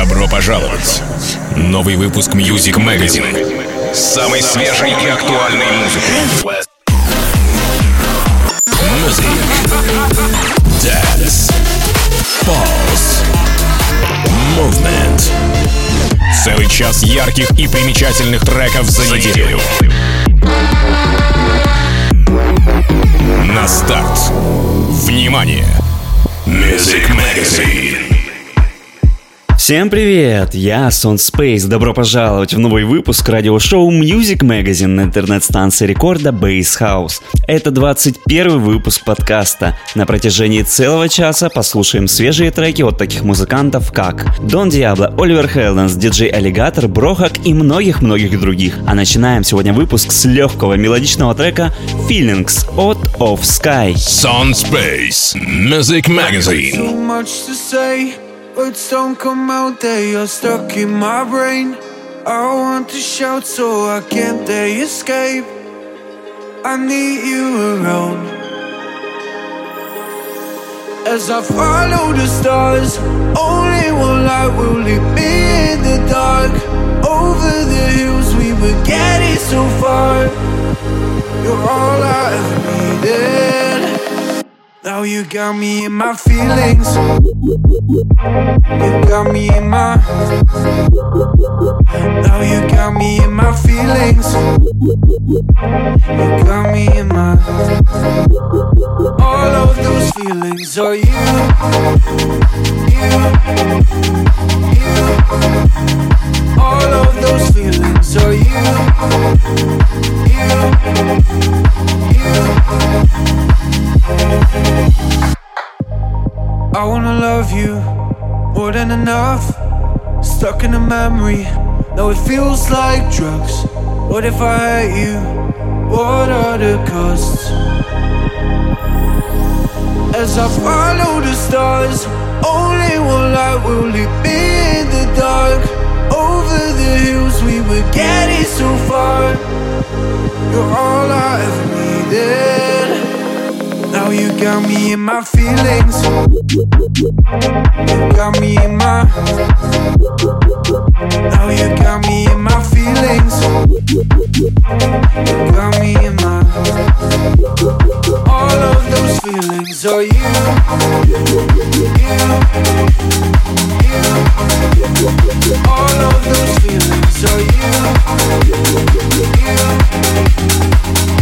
Добро пожаловать! Новый выпуск Music Magazine с самой свежей и актуальной музыкой. Music, Dance, Pulse, Movement. Целый час ярких и примечательных треков за неделю. На старт. Внимание! Music Magazine. Всем привет! Я Сон Space. Добро пожаловать в новый выпуск радиошоу Music Magazine на интернет-станции рекорда Base House. Это 21 выпуск подкаста. На протяжении целого часа послушаем свежие треки от таких музыкантов, как Дон Диабло, Оливер Хелденс, диджей Аллигатор, Брохак и многих-многих других. А начинаем сегодня выпуск с легкого мелодичного трека Feelings от Off Sky. Sun Space Music Magazine. Words don't come out, they are stuck in my brain. I want to shout, so I can't they escape. I need you around. As I follow the stars, only one light will lead me in the dark. Over the hills, we were getting so far. You're all I ever needed. Now you got me in my feelings. You got me in my. Now you got me in my feelings. You got me in my. All of those feelings are you. You. You. All of those feelings are you. You. I wanna love you more than enough. Stuck in a memory, now it feels like drugs. What if I hate you? What are the costs? As I follow the stars, only one light will lead me in the dark. Over the hills, we were getting so far. You're all I ever needed. You got me in my feelings. You got me in my. Now you got me in my feelings. You got me in my. All of those feelings are you. You. You. All of those feelings are you. You.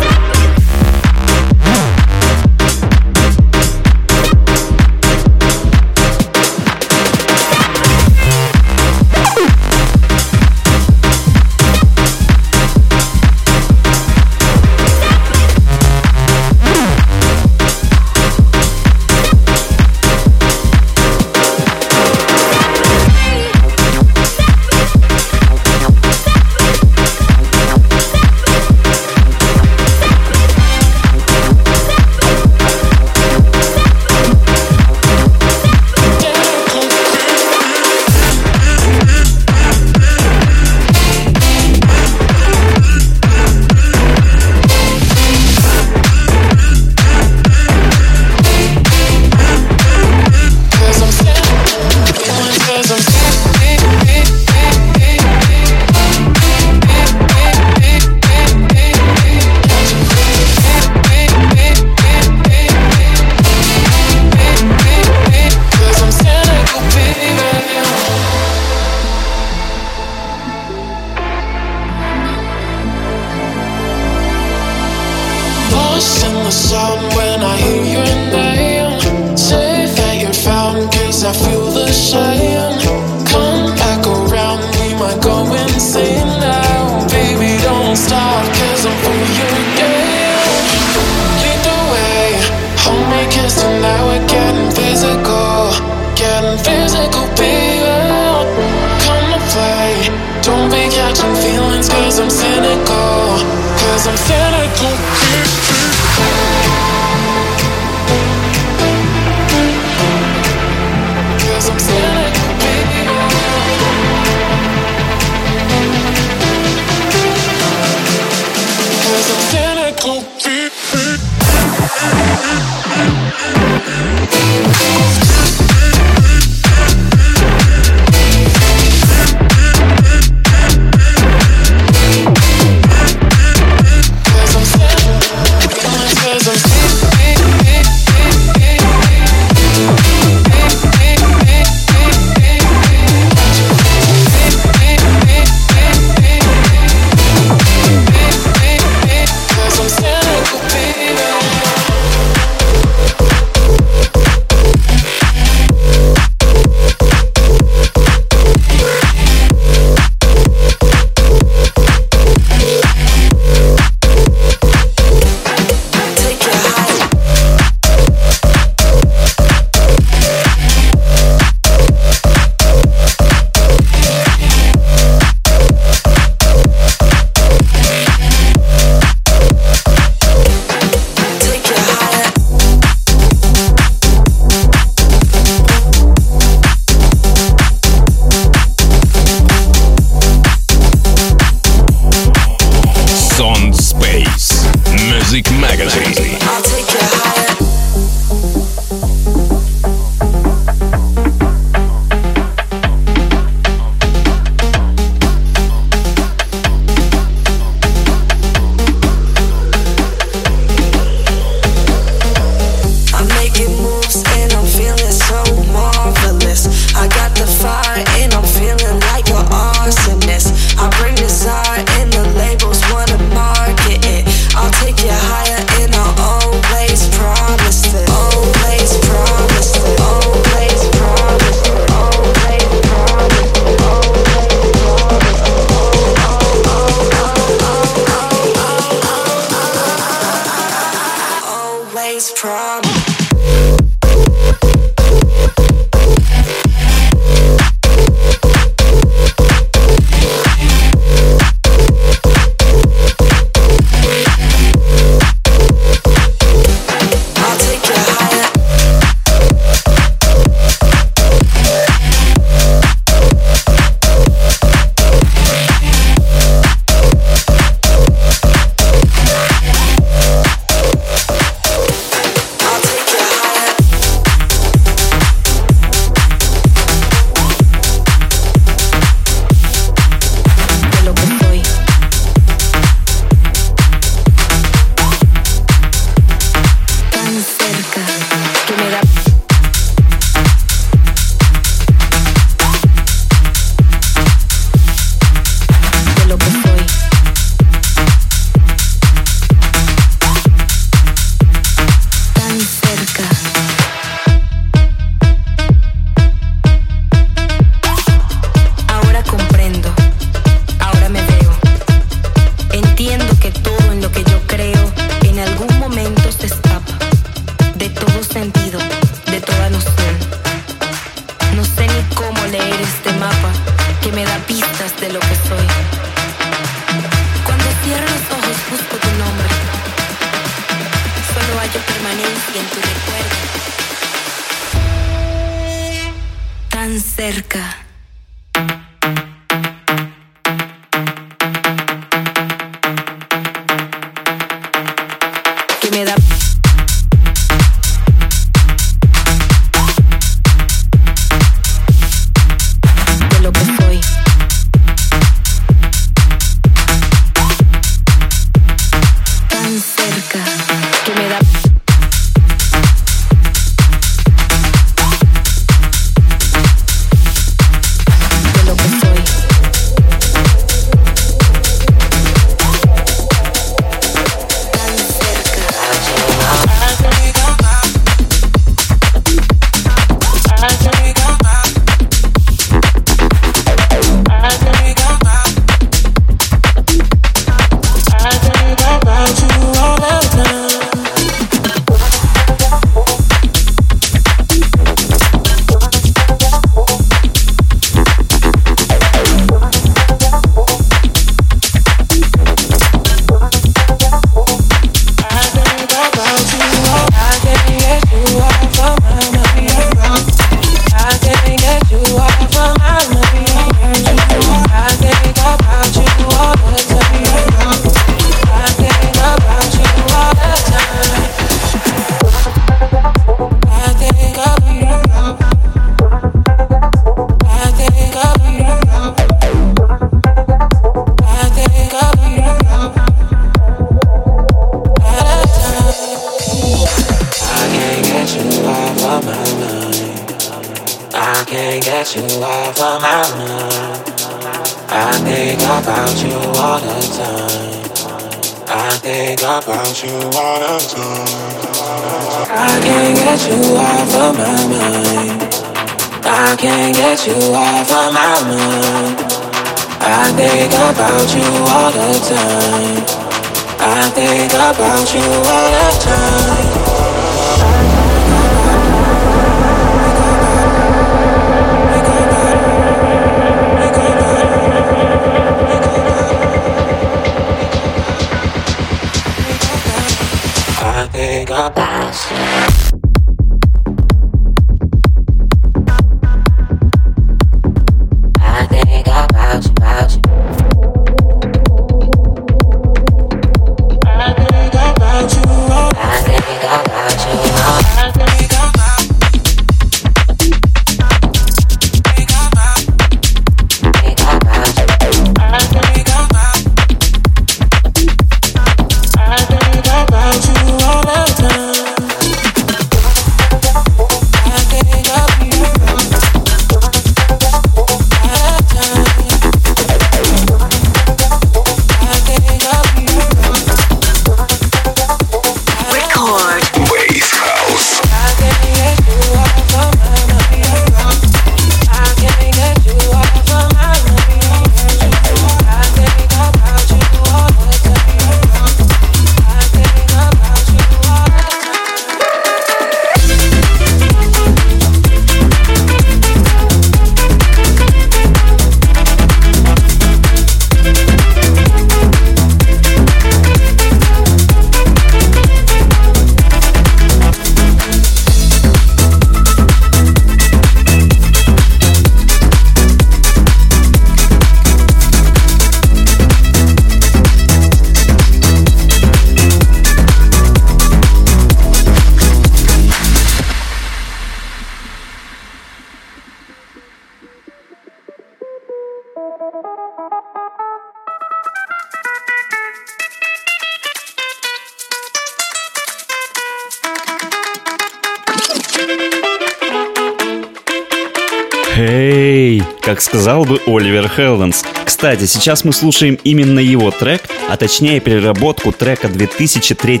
Как сказал бы Оливер Хелденс. Кстати, сейчас мы слушаем именно его трек, а точнее переработку трека 2003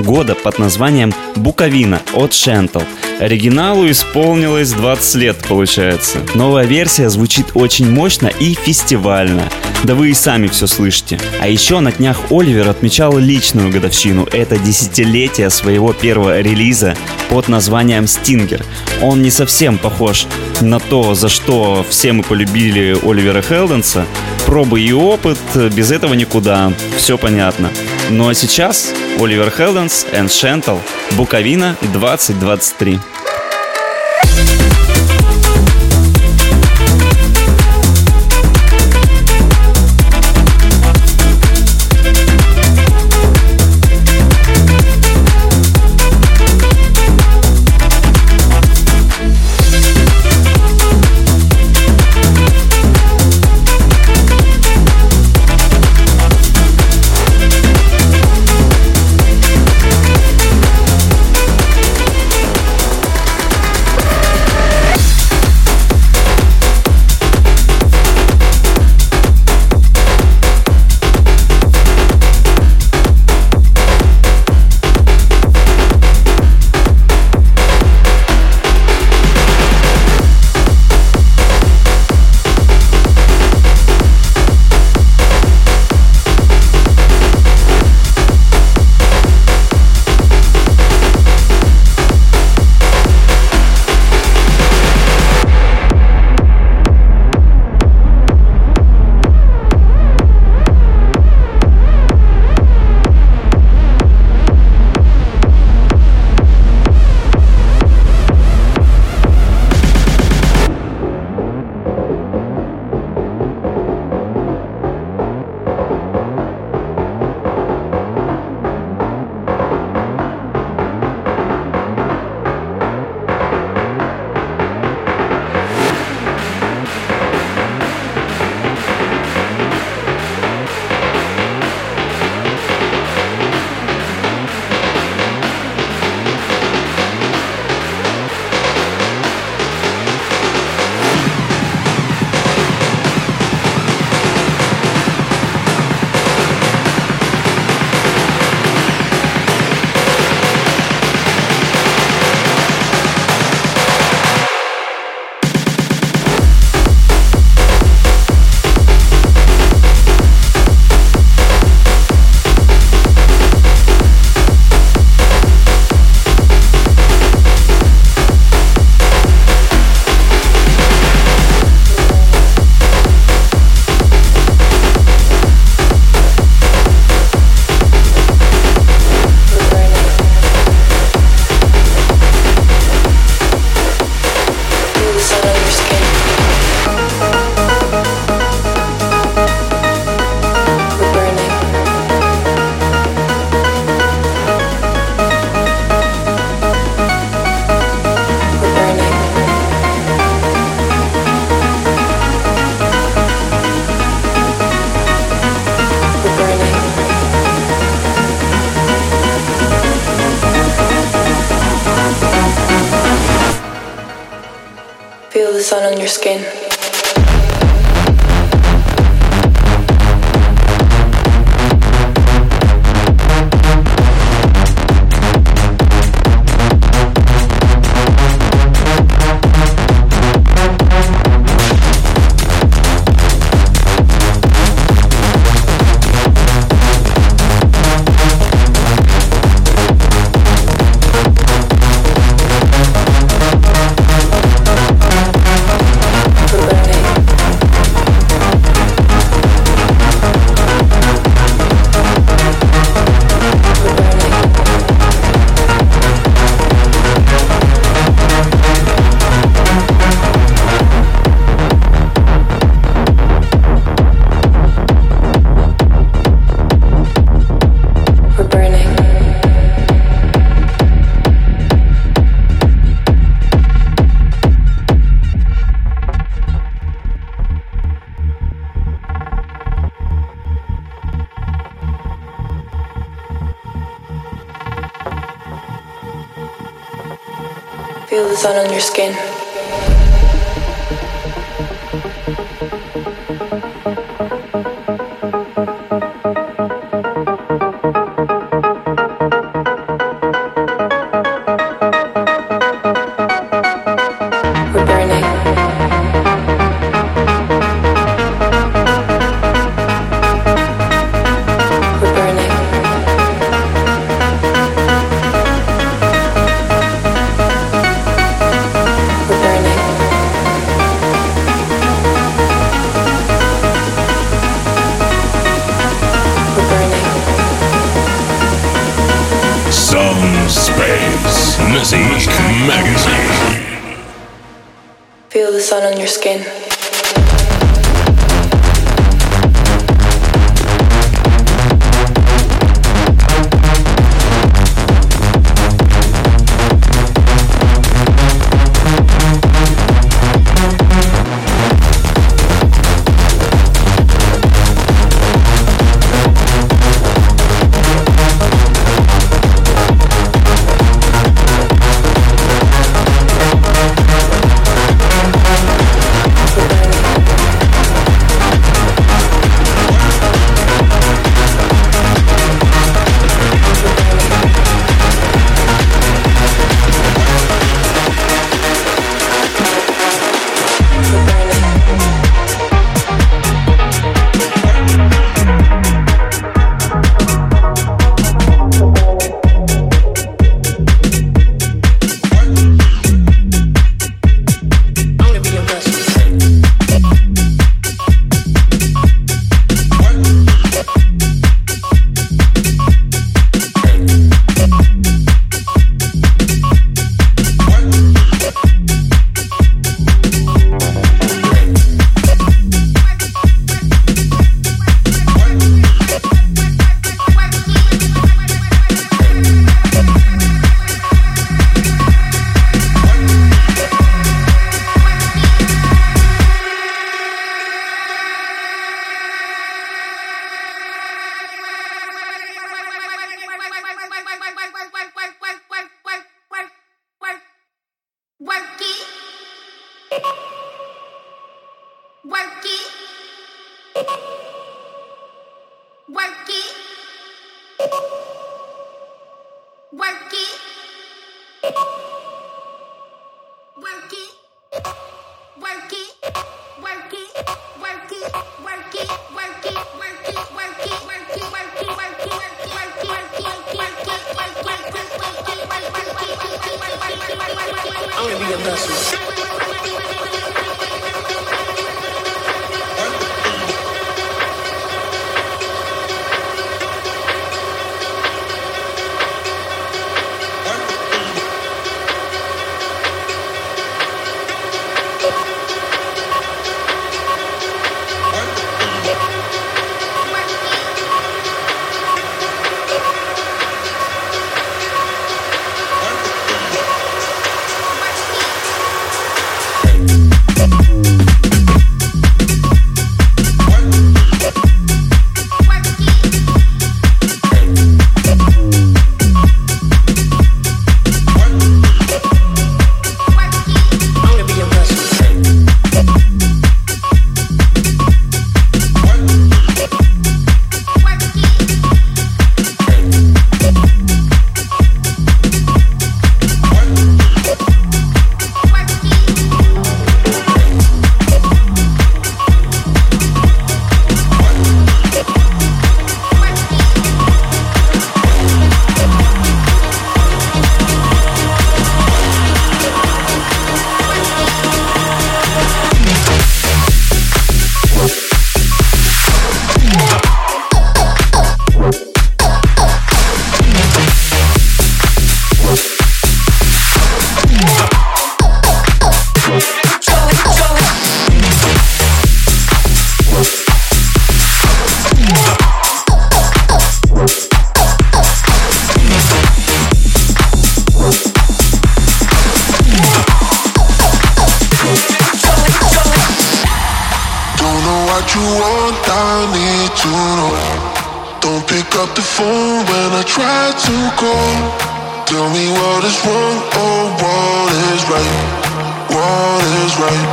года под названием «Буковина» от Шентл. Оригиналу исполнилось 20 лет, получается. Новая версия звучит очень мощно и фестивально. Да вы и сами все слышите. А еще на днях Оливер отмечал личную годовщину. Это десятилетие своего первого релиза под названием «Стингер». Он не совсем похож на то, за что все мы полюбили Оливера Хелденса. Пробы и опыт, без этого никуда. Все понятно. Ну а сейчас Оливер Хелденс, Энн Шентл, Буковина 2023. Skin. your skin. won't I need to know? Don't pick up the phone when I try to call. Tell me what is wrong or what is right? What is right?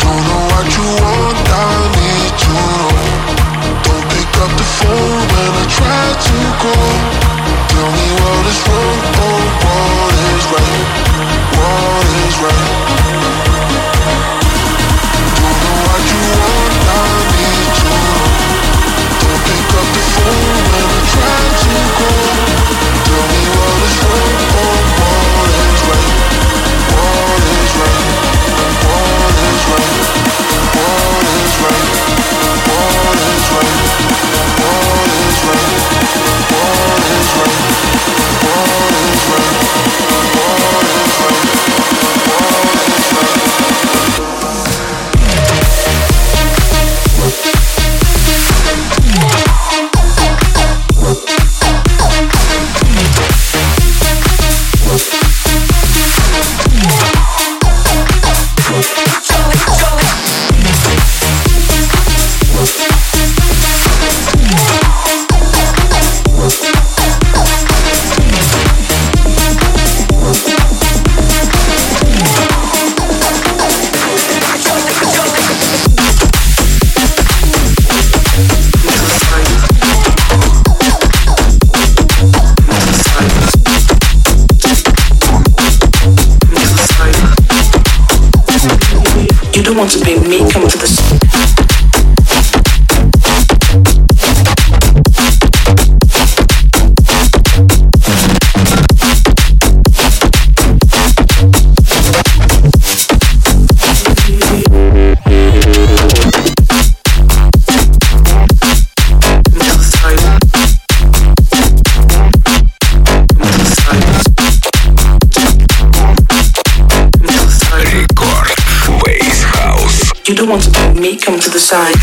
Don't know what you want, I need to know. Don't pick up the phone when I try to call. Tell me what is wrong or what is right? What is right? Want to be me. side.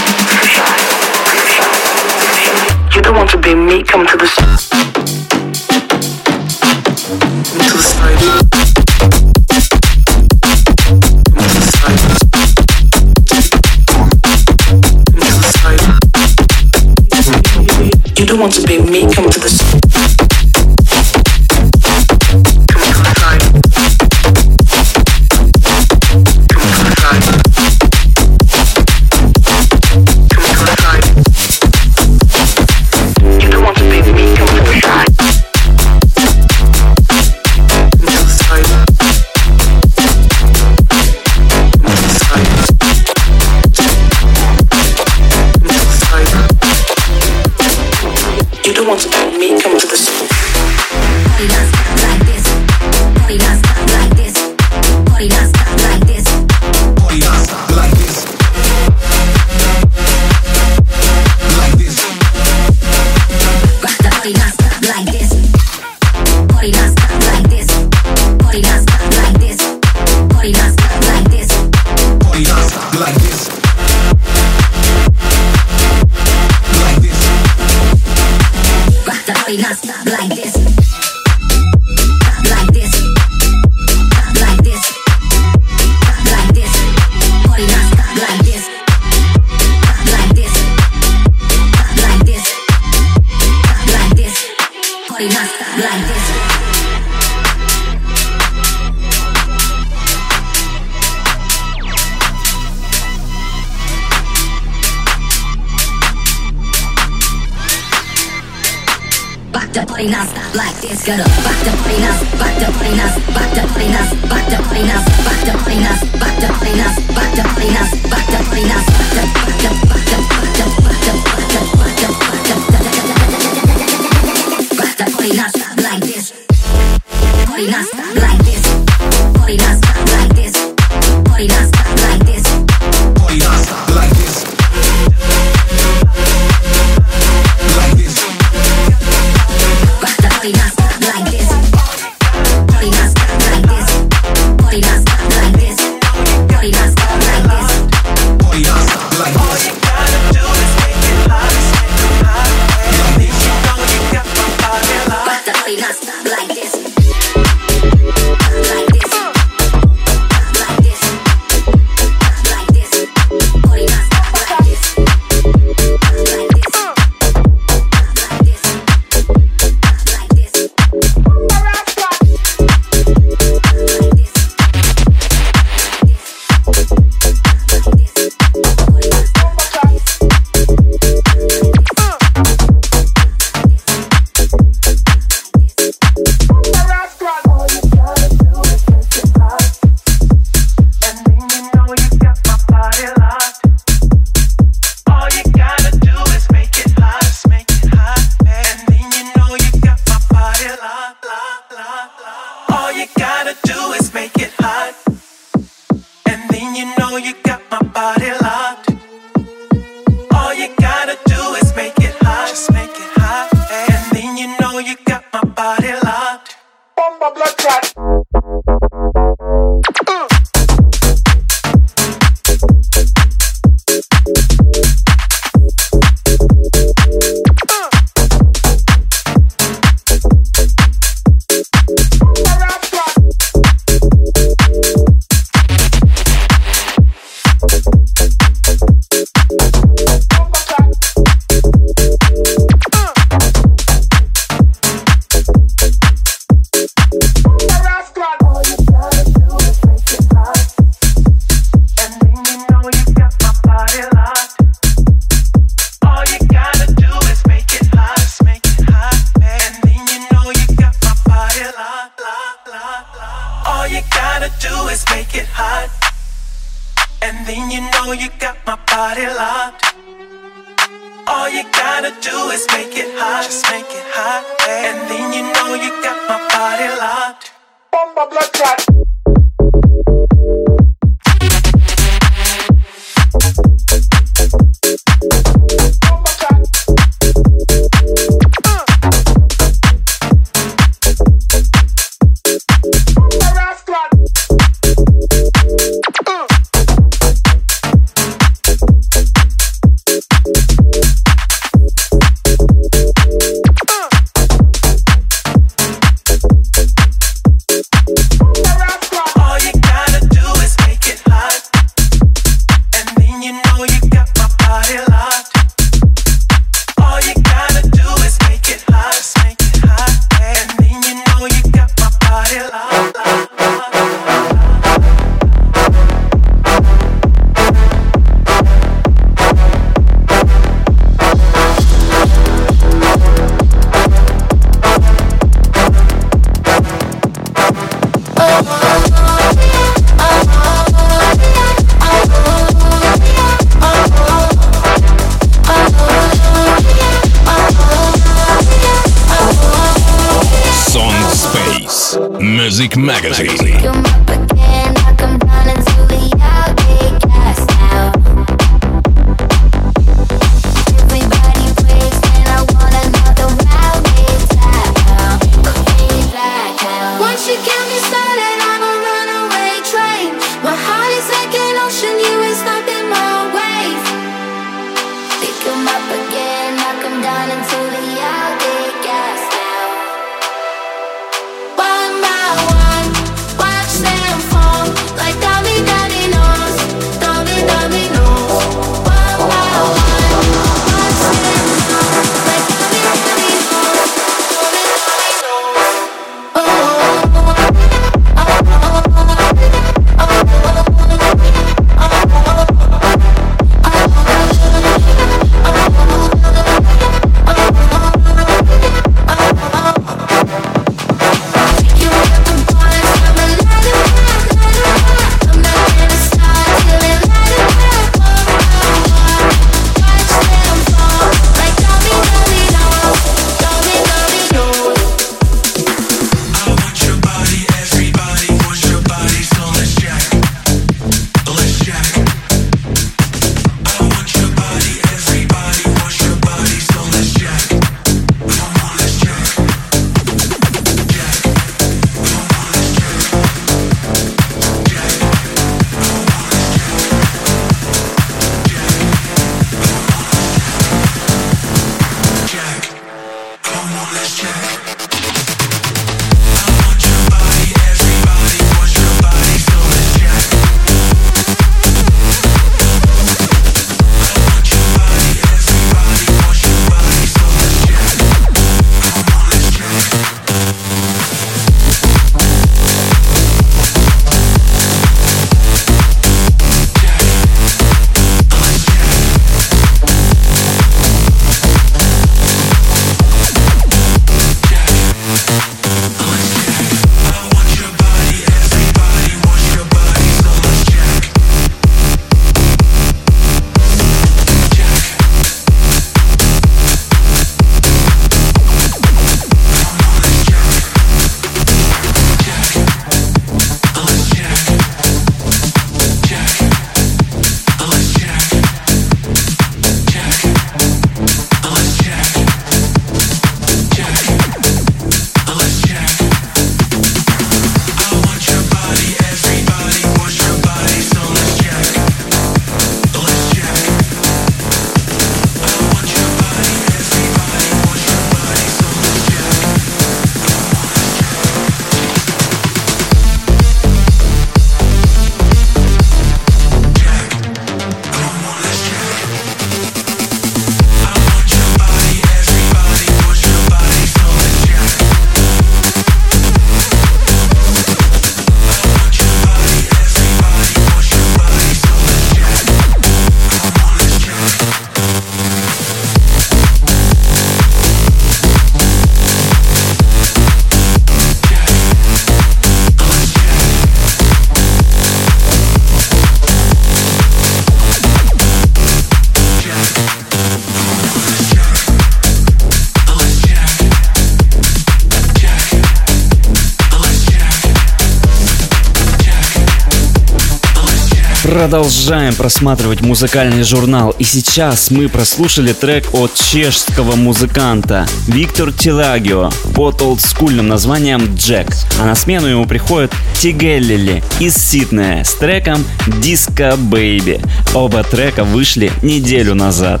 Продолжаем просматривать музыкальный журнал, и сейчас мы прослушали трек от чешского музыканта Виктор Тилагио под олдскульным названием «Джек», а на смену ему приходит Тигеллили из Сиднея с треком «Disco Baby». Оба трека вышли неделю назад.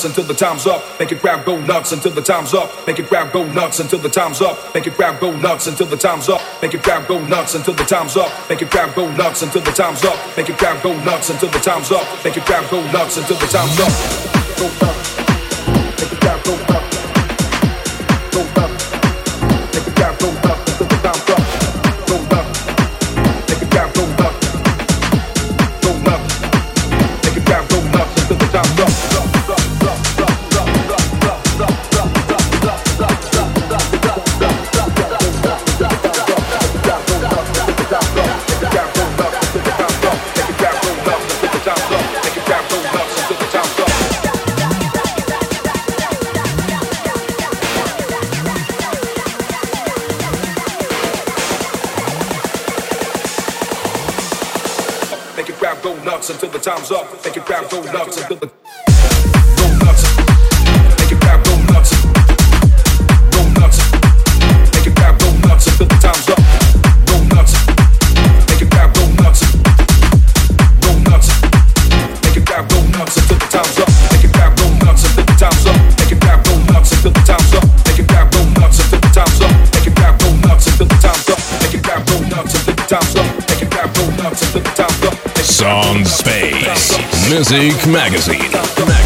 Nuts until the time's up. Make it grab go nuts until the time's up. Make it grab go nuts until the time's up. Make it grab go nuts until the time's up. Make it grab go nuts until the time's up. Make it grab go nuts until the time's up. Make it grab go nuts until the time's up. Make it grab go nuts until the time's up. Go nuts. Make it grab, go nuts until the time's up. Make it grab, go nuts until the go nuts. Make it grab, go nuts. Go nuts. Make it grab, go nuts until the time's up. Go nuts. Make it grab, go nuts. Go nuts. Make it grab, go nuts until the time's up. Make it grab, go nuts until the time's up. Make it grab, go nuts until the time's up. Make it grab, go nuts until the time's up. Make it grab, go nuts until the time's up. Make it grab, go nuts until the time's up. Sound Space Music. Magazine.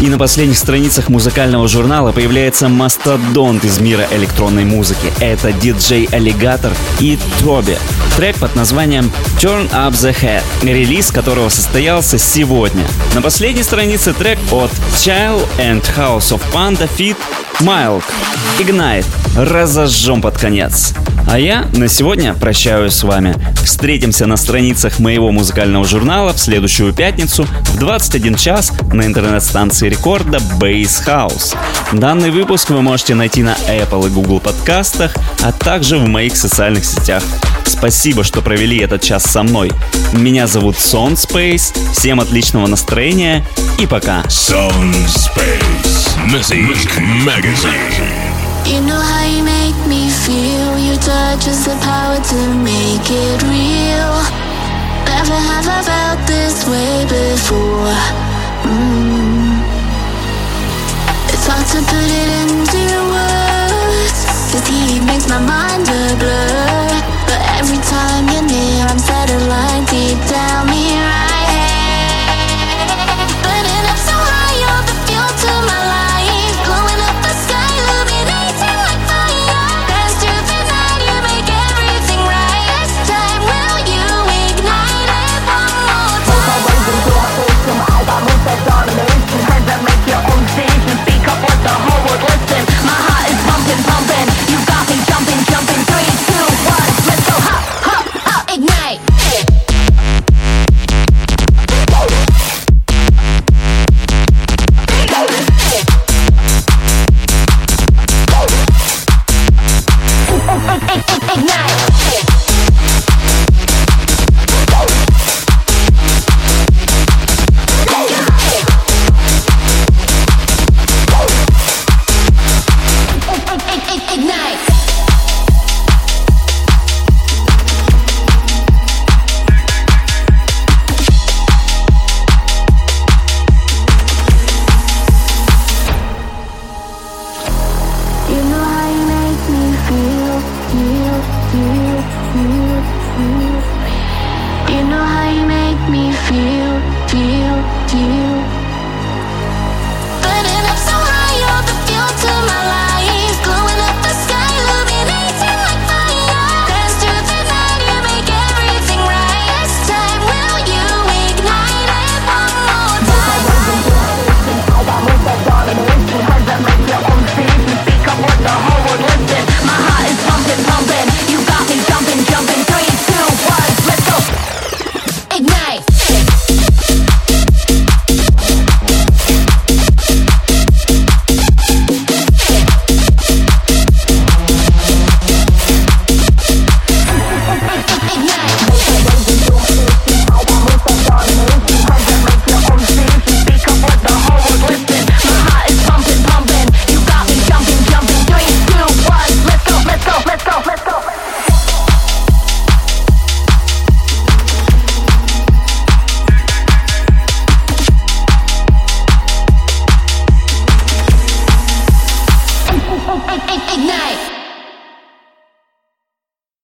И на последних страницах музыкального журнала появляется мастодонт из мира электронной музыки. Это диджей Аллигатор и Тоби. Трек под названием Turn Up The Head, релиз которого состоялся сегодня. На последней странице трек от Child and House of Panda Fit Milk Ignite. Разожжем под конец. А я на сегодня прощаюсь с вами. Встретимся на страницах моего музыкального журнала в следующую пятницу в 21 час на интернет-станции рекорда Base House. Данный выпуск вы можете найти на Apple и Google подкастах, а также в моих социальных сетях. Спасибо, что провели этот час со мной. Меня зовут Sound Space. Всем отличного настроения и пока. Sound Space Music Magazine. You know how you make me feel. Your touch is the power to make it real. Never have I felt this way before. Mm. It's hard to put it into words. He makes my mind a blur. But every time you're near, I'm settling deep down here.